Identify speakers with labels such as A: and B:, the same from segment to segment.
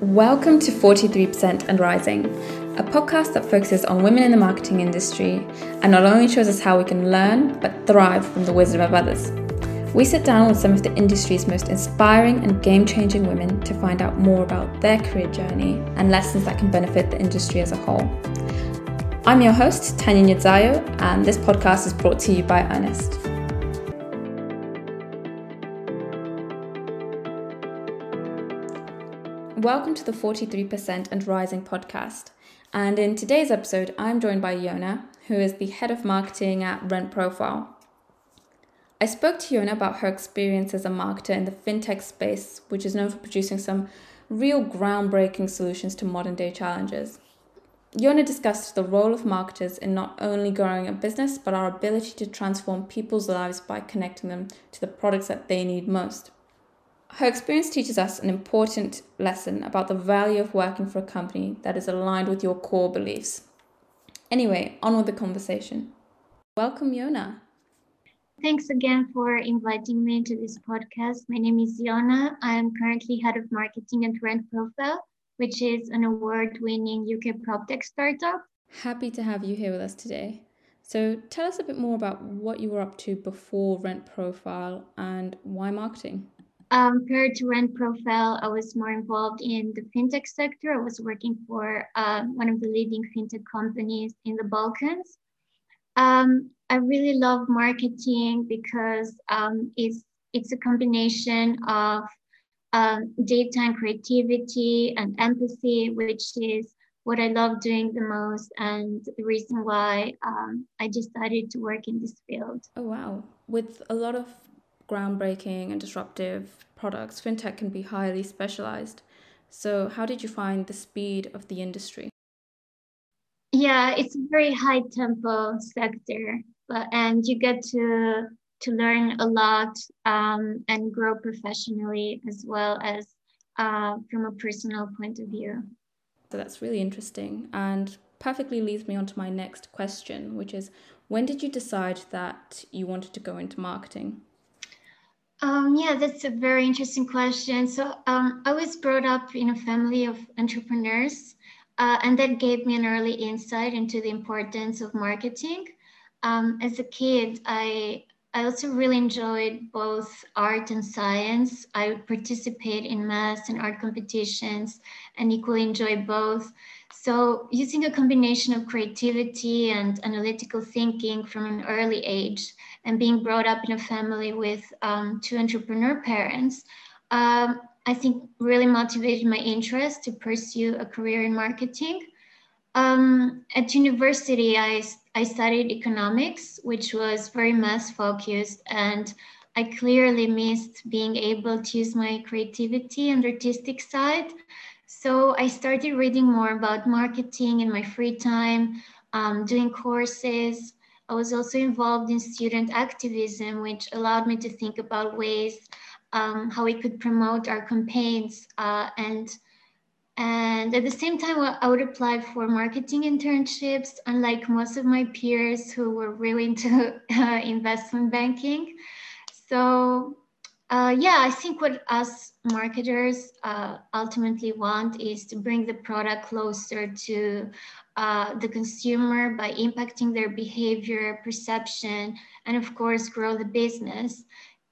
A: Welcome to 43% and Rising, a podcast that focuses on women in the marketing industry and not only shows us how we can learn, but thrive from the wisdom of others. We sit down with some of the industry's most inspiring and game changing women to find out more about their career journey and lessons that can benefit the industry as a whole. I'm your host, Tanya Nidzayo, and this podcast is brought to you by Earnest. Welcome to the 43% and Rising podcast. And in today's episode, I'm joined by Yona, who is the head of marketing at Rent Profile. I spoke to Yona about her experience as a marketer in the fintech space, which is known for producing some real groundbreaking solutions to modern day challenges. Yona discussed the role of marketers in not only growing a business, but our ability to transform people's lives by connecting them to the products that they need most. Her experience teaches us an important lesson about the value of working for a company that is aligned with your core beliefs. Anyway, on with the conversation. Welcome, Yona.
B: Thanks again for inviting me to this podcast. My name is Yona. I am currently head of marketing at Rent Profile, which is an award winning UK PropTech startup.
A: Happy to have you here with us today. So, tell us a bit more about what you were up to before Rent Profile and why marketing.
B: Um, prior to Rent Profile, I was more involved in the fintech sector. I was working for uh, one of the leading fintech companies in the Balkans. Um, I really love marketing because um, it's it's a combination of um, data and creativity and empathy, which is what I love doing the most, and the reason why um, I decided to work in this field.
A: Oh wow! With a lot of groundbreaking and disruptive products, fintech can be highly specialized. So, how did you find the speed of the industry?
B: Yeah, it's a very high tempo sector, but and you get to to learn a lot um, and grow professionally as well as uh, from a personal point of view.
A: So that's really interesting and perfectly leads me on to my next question, which is when did you decide that you wanted to go into marketing?
B: Um, yeah, that's a very interesting question. So um, I was brought up in a family of entrepreneurs, uh, and that gave me an early insight into the importance of marketing. Um, as a kid, I I also really enjoyed both art and science. I would participate in math and art competitions and equally enjoy both. So, using a combination of creativity and analytical thinking from an early age, and being brought up in a family with um, two entrepreneur parents, um, I think really motivated my interest to pursue a career in marketing. Um, at university, I, I studied economics, which was very math focused, and I clearly missed being able to use my creativity and artistic side. So I started reading more about marketing in my free time, um, doing courses, I was also involved in student activism, which allowed me to think about ways um, how we could promote our campaigns. Uh, and, and at the same time, I would apply for marketing internships, unlike most of my peers who were really into uh, investment banking. So uh, yeah, I think what us marketers uh, ultimately want is to bring the product closer to uh, the consumer by impacting their behavior, perception, and of course, grow the business.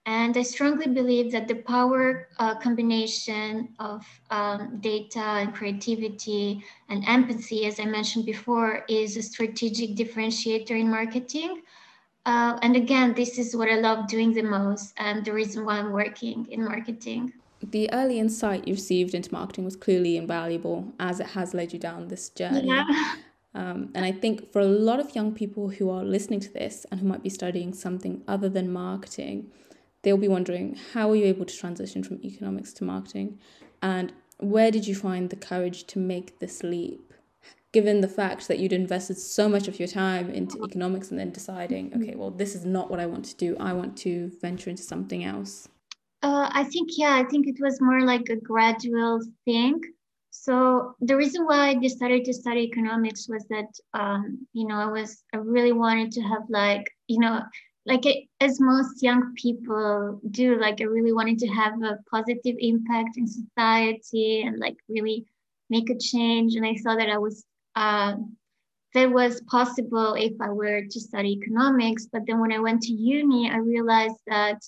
B: And I strongly believe that the power uh, combination of um, data and creativity and empathy, as I mentioned before, is a strategic differentiator in marketing. Uh, and again, this is what I love doing the most and the reason why I'm working in marketing.
A: The early insight you received into marketing was clearly invaluable as it has led you down this journey.
B: Yeah.
A: Um, and I think for a lot of young people who are listening to this and who might be studying something other than marketing, they'll be wondering how were you able to transition from economics to marketing? And where did you find the courage to make this leap? Given the fact that you'd invested so much of your time into economics and then deciding, okay, well, this is not what I want to do. I want to venture into something else?
B: Uh, I think, yeah, I think it was more like a gradual thing. So the reason why I decided to study economics was that, um, you know, I was, I really wanted to have like, you know, like as most young people do like i really wanted to have a positive impact in society and like really make a change and i saw that i was uh, that was possible if i were to study economics but then when i went to uni i realized that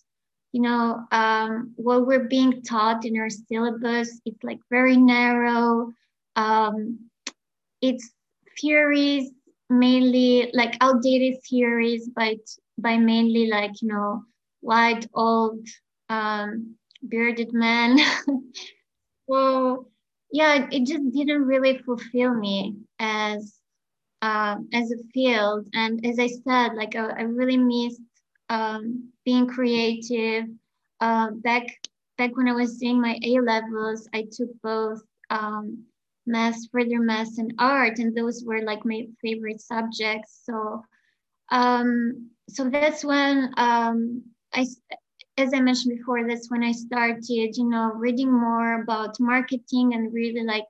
B: you know um, what we're being taught in our syllabus it's like very narrow. Um, it's theories mainly like outdated theories but by mainly like you know white old um, bearded men. So yeah it just didn't really fulfill me as uh, as a field. And as i said like i, I really missed um, being creative. Uh, back back when i was doing my a levels i took both um, math further math and art and those were like my favorite subjects. So um, so that's when um, I, as I mentioned before, that's when I started, you know, reading more about marketing and really like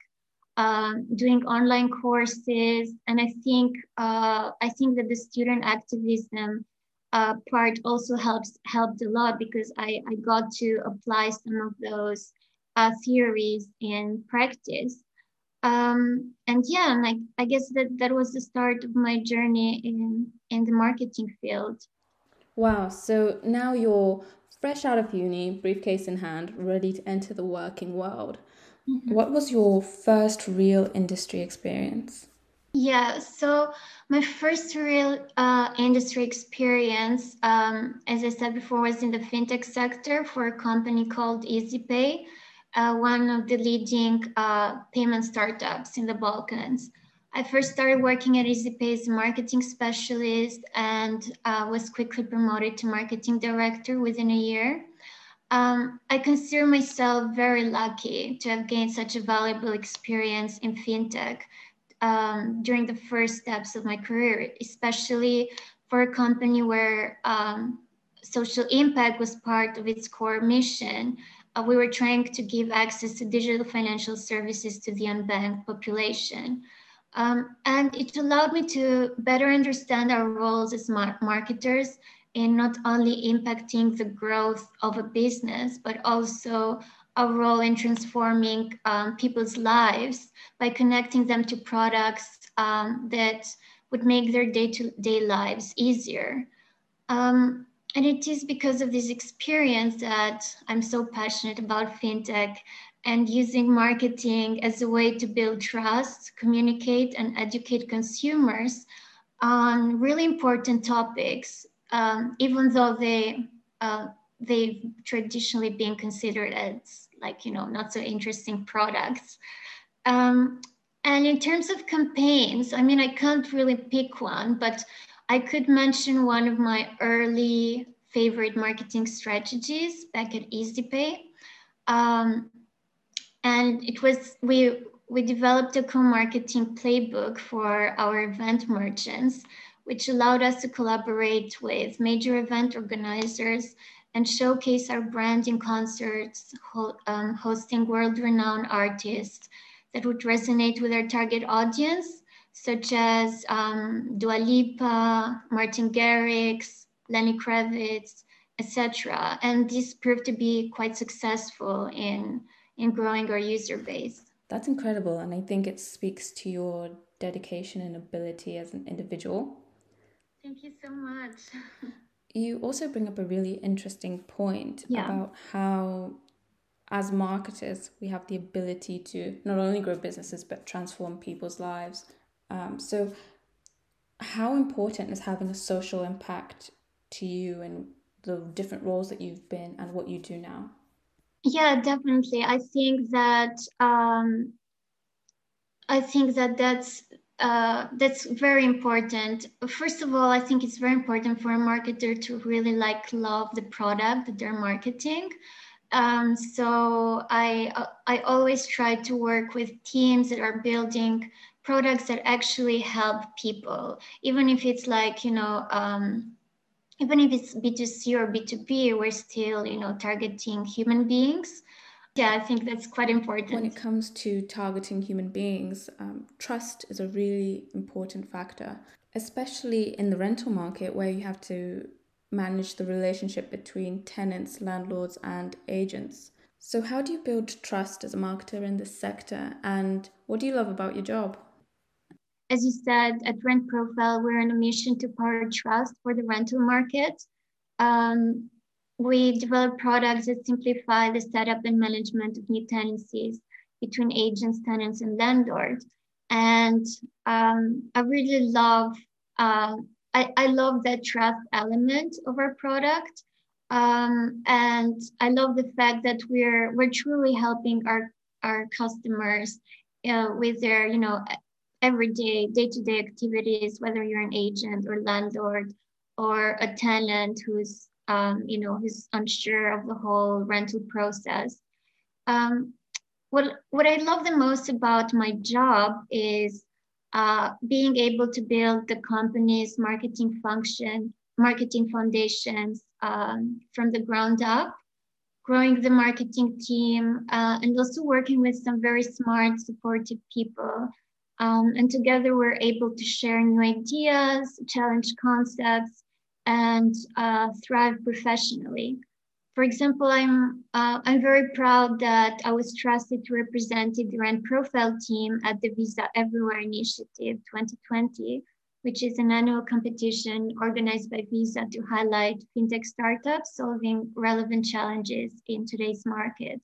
B: um, doing online courses. And I think uh, I think that the student activism uh, part also helps helped a lot because I, I got to apply some of those uh, theories in practice um, and yeah, I, I guess that that was the start of my journey in in the marketing field.
A: Wow! So now you're fresh out of uni, briefcase in hand, ready to enter the working world. Mm-hmm. What was your first real industry experience?
B: Yeah, so my first real uh, industry experience, um, as I said before, was in the fintech sector for a company called EasyPay uh, one of the leading uh, payment startups in the Balkans. I first started working at EasyPay as a marketing specialist and uh, was quickly promoted to marketing director within a year. Um, I consider myself very lucky to have gained such a valuable experience in fintech um, during the first steps of my career, especially for a company where um, social impact was part of its core mission uh, we were trying to give access to digital financial services to the unbanked population. Um, and it allowed me to better understand our roles as mar- marketers in not only impacting the growth of a business, but also our role in transforming um, people's lives by connecting them to products um, that would make their day to day lives easier. Um, and it is because of this experience that I'm so passionate about fintech and using marketing as a way to build trust, communicate, and educate consumers on really important topics, um, even though they uh, they've traditionally been considered as like you know not so interesting products. Um, and in terms of campaigns, I mean, I can't really pick one, but I could mention one of my early favorite marketing strategies back at EasyPay. Um, and it was, we, we developed a co-marketing playbook for our event merchants, which allowed us to collaborate with major event organizers and showcase our brand in concerts, ho- um, hosting world-renowned artists that would resonate with our target audience such as um, Dua Lipa, Martin Garrix, Lenny Kravitz, etc. And this proved to be quite successful in, in growing our user base.
A: That's incredible. And I think it speaks to your dedication and ability as an individual.
B: Thank you so much.
A: you also bring up a really interesting point yeah. about how as marketers we have the ability to not only grow businesses but transform people's lives um, so, how important is having a social impact to you and the different roles that you've been and what you do now?
B: Yeah, definitely. I think that um, I think that that's uh, that's very important. First of all, I think it's very important for a marketer to really like love the product that they're marketing. Um, so I I always try to work with teams that are building products that actually help people, even if it's like, you know, um, even if it's B2C or B2B, we're still, you know, targeting human beings. Yeah, I think that's quite important.
A: When it comes to targeting human beings, um, trust is a really important factor, especially in the rental market where you have to manage the relationship between tenants, landlords, and agents. So, how do you build trust as a marketer in this sector, and what do you love about your job?
B: As you said, at Rent Profile, we're on a mission to power trust for the rental market. Um, we develop products that simplify the setup and management of new tenancies between agents, tenants, and landlords. And um, I really love, uh, I, I love that trust element of our product. Um, and I love the fact that we're we're truly helping our our customers uh, with their you know everyday day-to-day activities, whether you're an agent or landlord or a tenant who's um, you know who's unsure of the whole rental process. Um, what what I love the most about my job is uh, being able to build the company's marketing function, marketing foundations um, from the ground up, growing the marketing team, uh, and also working with some very smart, supportive people. Um, and together we're able to share new ideas, challenge concepts, and uh, thrive professionally. For example, I'm, uh, I'm very proud that I was trusted to represent the Rent Profile team at the Visa Everywhere Initiative 2020, which is an annual competition organized by Visa to highlight fintech startups solving relevant challenges in today's market.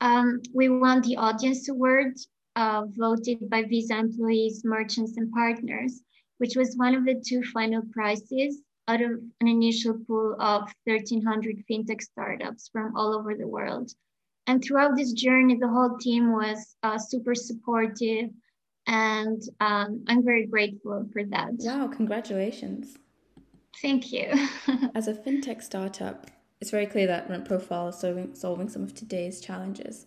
B: Um, we won the Audience Award, uh, voted by Visa employees, merchants, and partners, which was one of the two final prizes out of an initial pool of 1,300 fintech startups from all over the world. And throughout this journey, the whole team was uh, super supportive, and um, I'm very grateful for that.
A: Wow, congratulations.
B: Thank you.
A: As a fintech startup, it's very clear that Rent Profile is solving, solving some of today's challenges.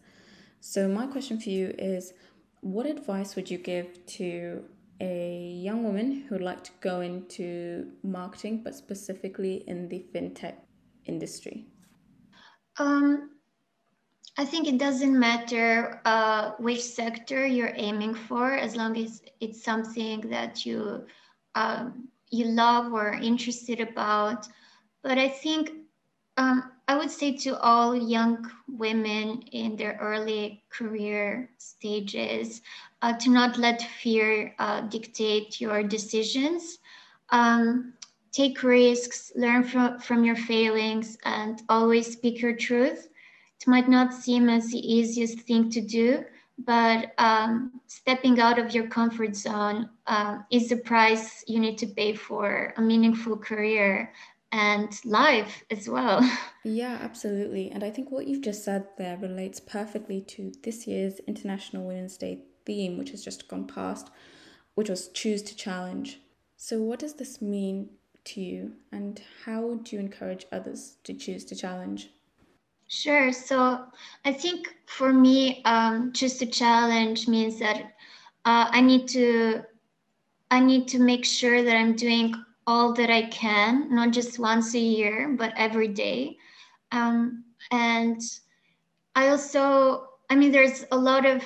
A: So, my question for you is what advice would you give to a young woman who'd like to go into marketing, but specifically in the fintech industry?
B: Um, I think it doesn't matter uh, which sector you're aiming for, as long as it's something that you um, you love or interested about. But I think um, I would say to all young women in their early career stages uh, to not let fear uh, dictate your decisions. Um, take risks, learn from, from your failings, and always speak your truth. It might not seem as the easiest thing to do, but um, stepping out of your comfort zone uh, is the price you need to pay for a meaningful career and life as well.
A: Yeah, absolutely. And I think what you've just said there relates perfectly to this year's International Women's Day theme, which has just gone past, which was choose to challenge. So, what does this mean to you, and how do you encourage others to choose to challenge?
B: Sure. So, I think for me, um, choose to challenge means that uh, I need to I need to make sure that I'm doing all that I can, not just once a year, but every day. Um, and I also, I mean, there's a lot of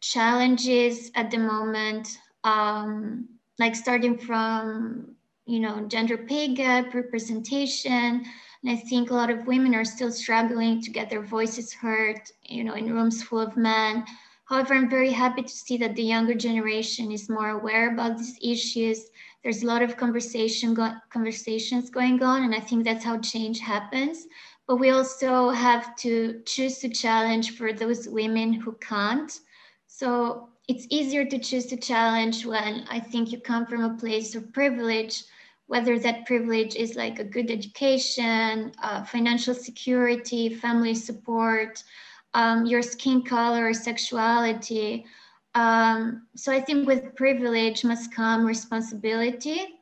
B: challenges at the moment, um, like starting from, you know, gender pay gap, representation. And I think a lot of women are still struggling to get their voices heard, you know, in rooms full of men. However, I'm very happy to see that the younger generation is more aware about these issues there's a lot of conversation go- conversations going on and i think that's how change happens. But we also have to choose to challenge for those women who can't. So it's easier to choose to challenge when i think you come from a place of privilege whether that privilege is like a good education uh, financial security family support um, your skin color sexuality um, so I think with privilege must come responsibility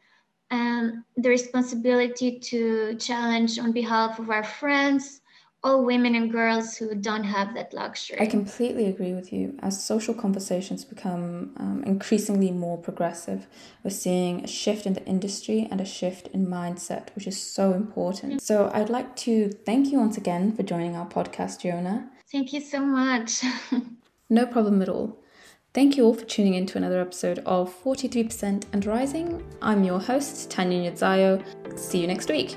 B: and the responsibility to challenge on behalf of our friends, all women and girls who don't have that luxury.
A: I completely agree with you. As social conversations become um, increasingly more progressive, we're seeing a shift in the industry and a shift in mindset, which is so important. Mm-hmm. So I'd like to thank you once again for joining our podcast, Yona.
B: Thank you so much.
A: no problem at all. Thank you all for tuning in to another episode of 43% and Rising. I'm your host, Tanya Nyazayo. See you next week.